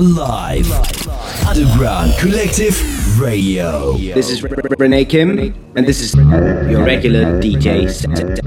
live. Underground Collective Radio. This is Rene Kim, and this is your regular DJ set.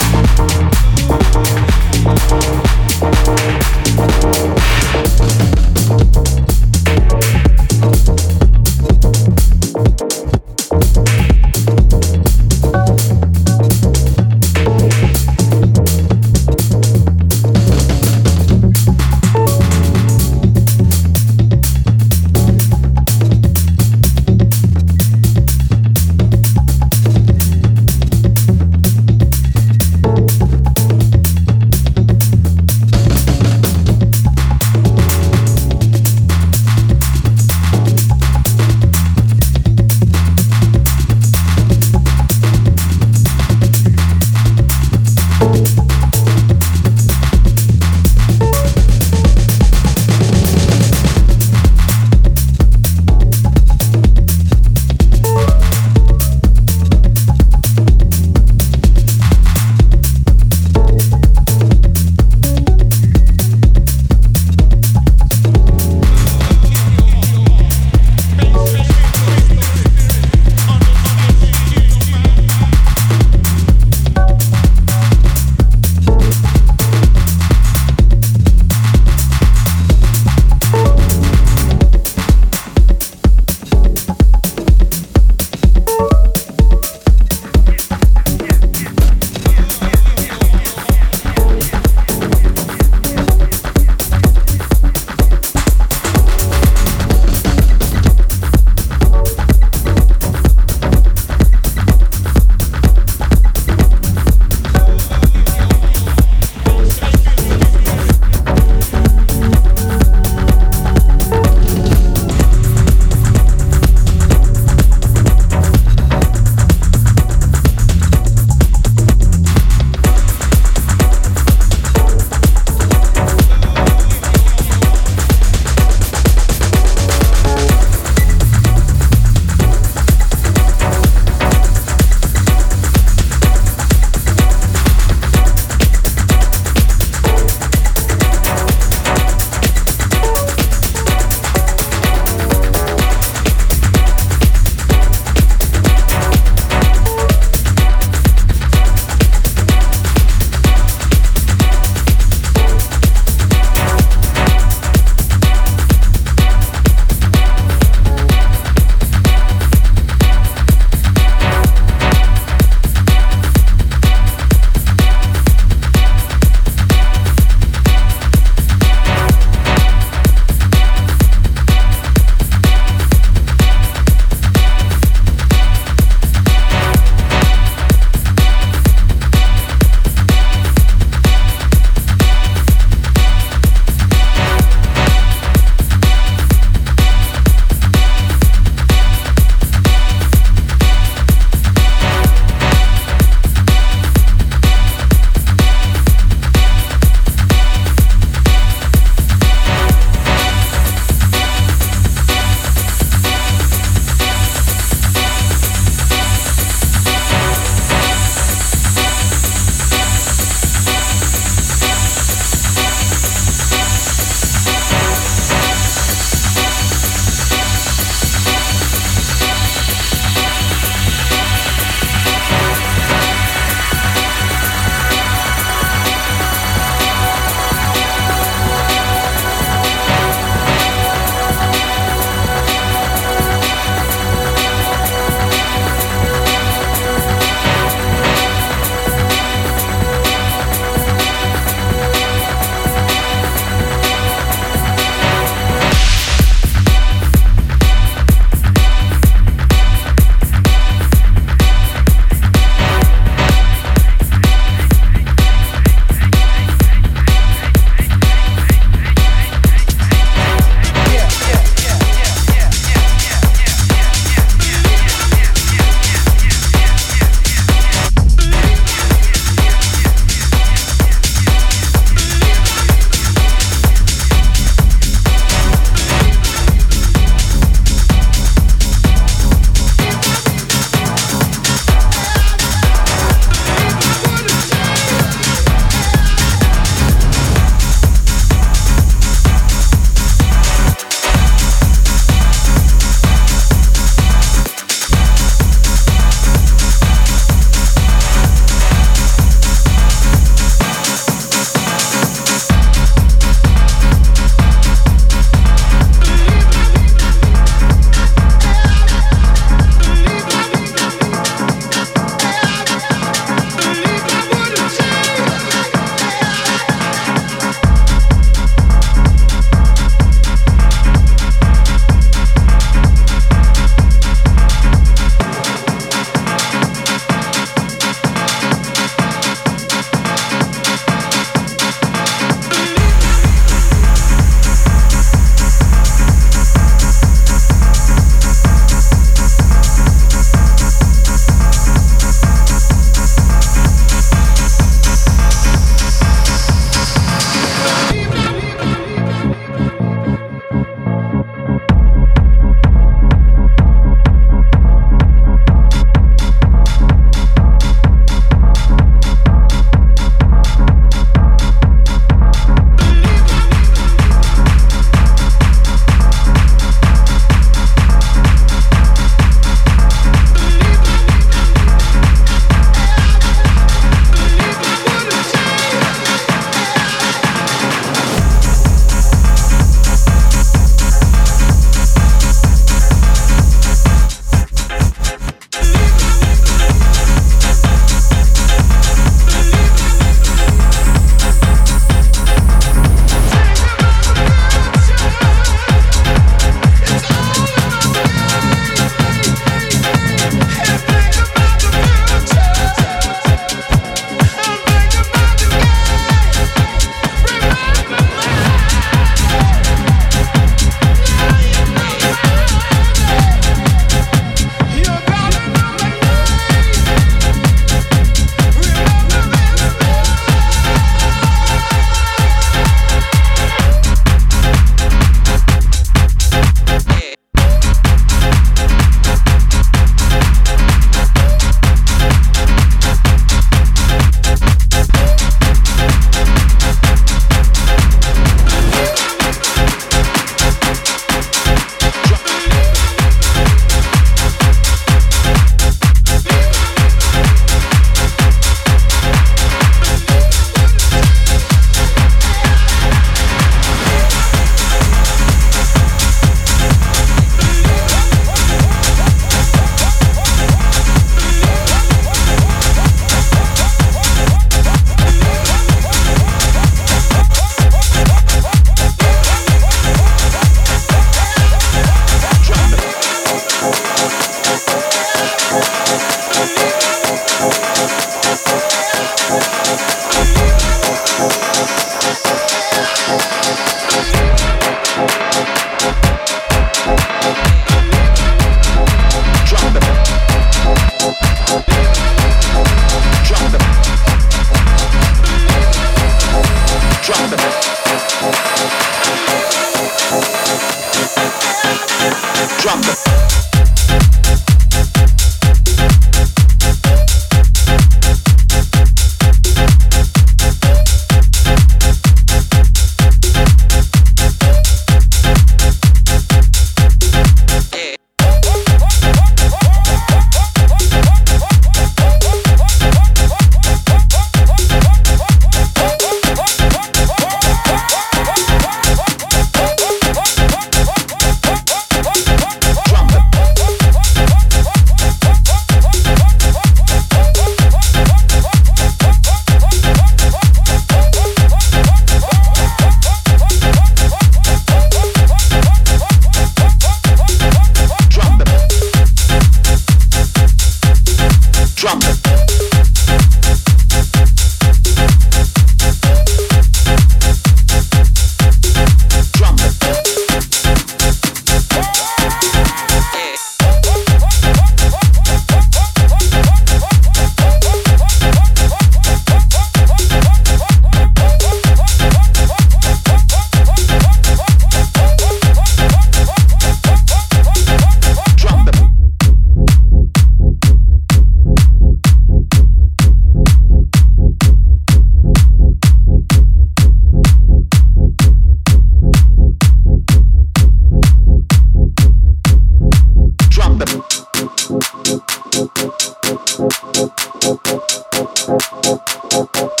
Oh.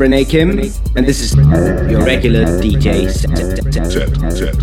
Rene Kim, and this is your regular DJ set. set, set.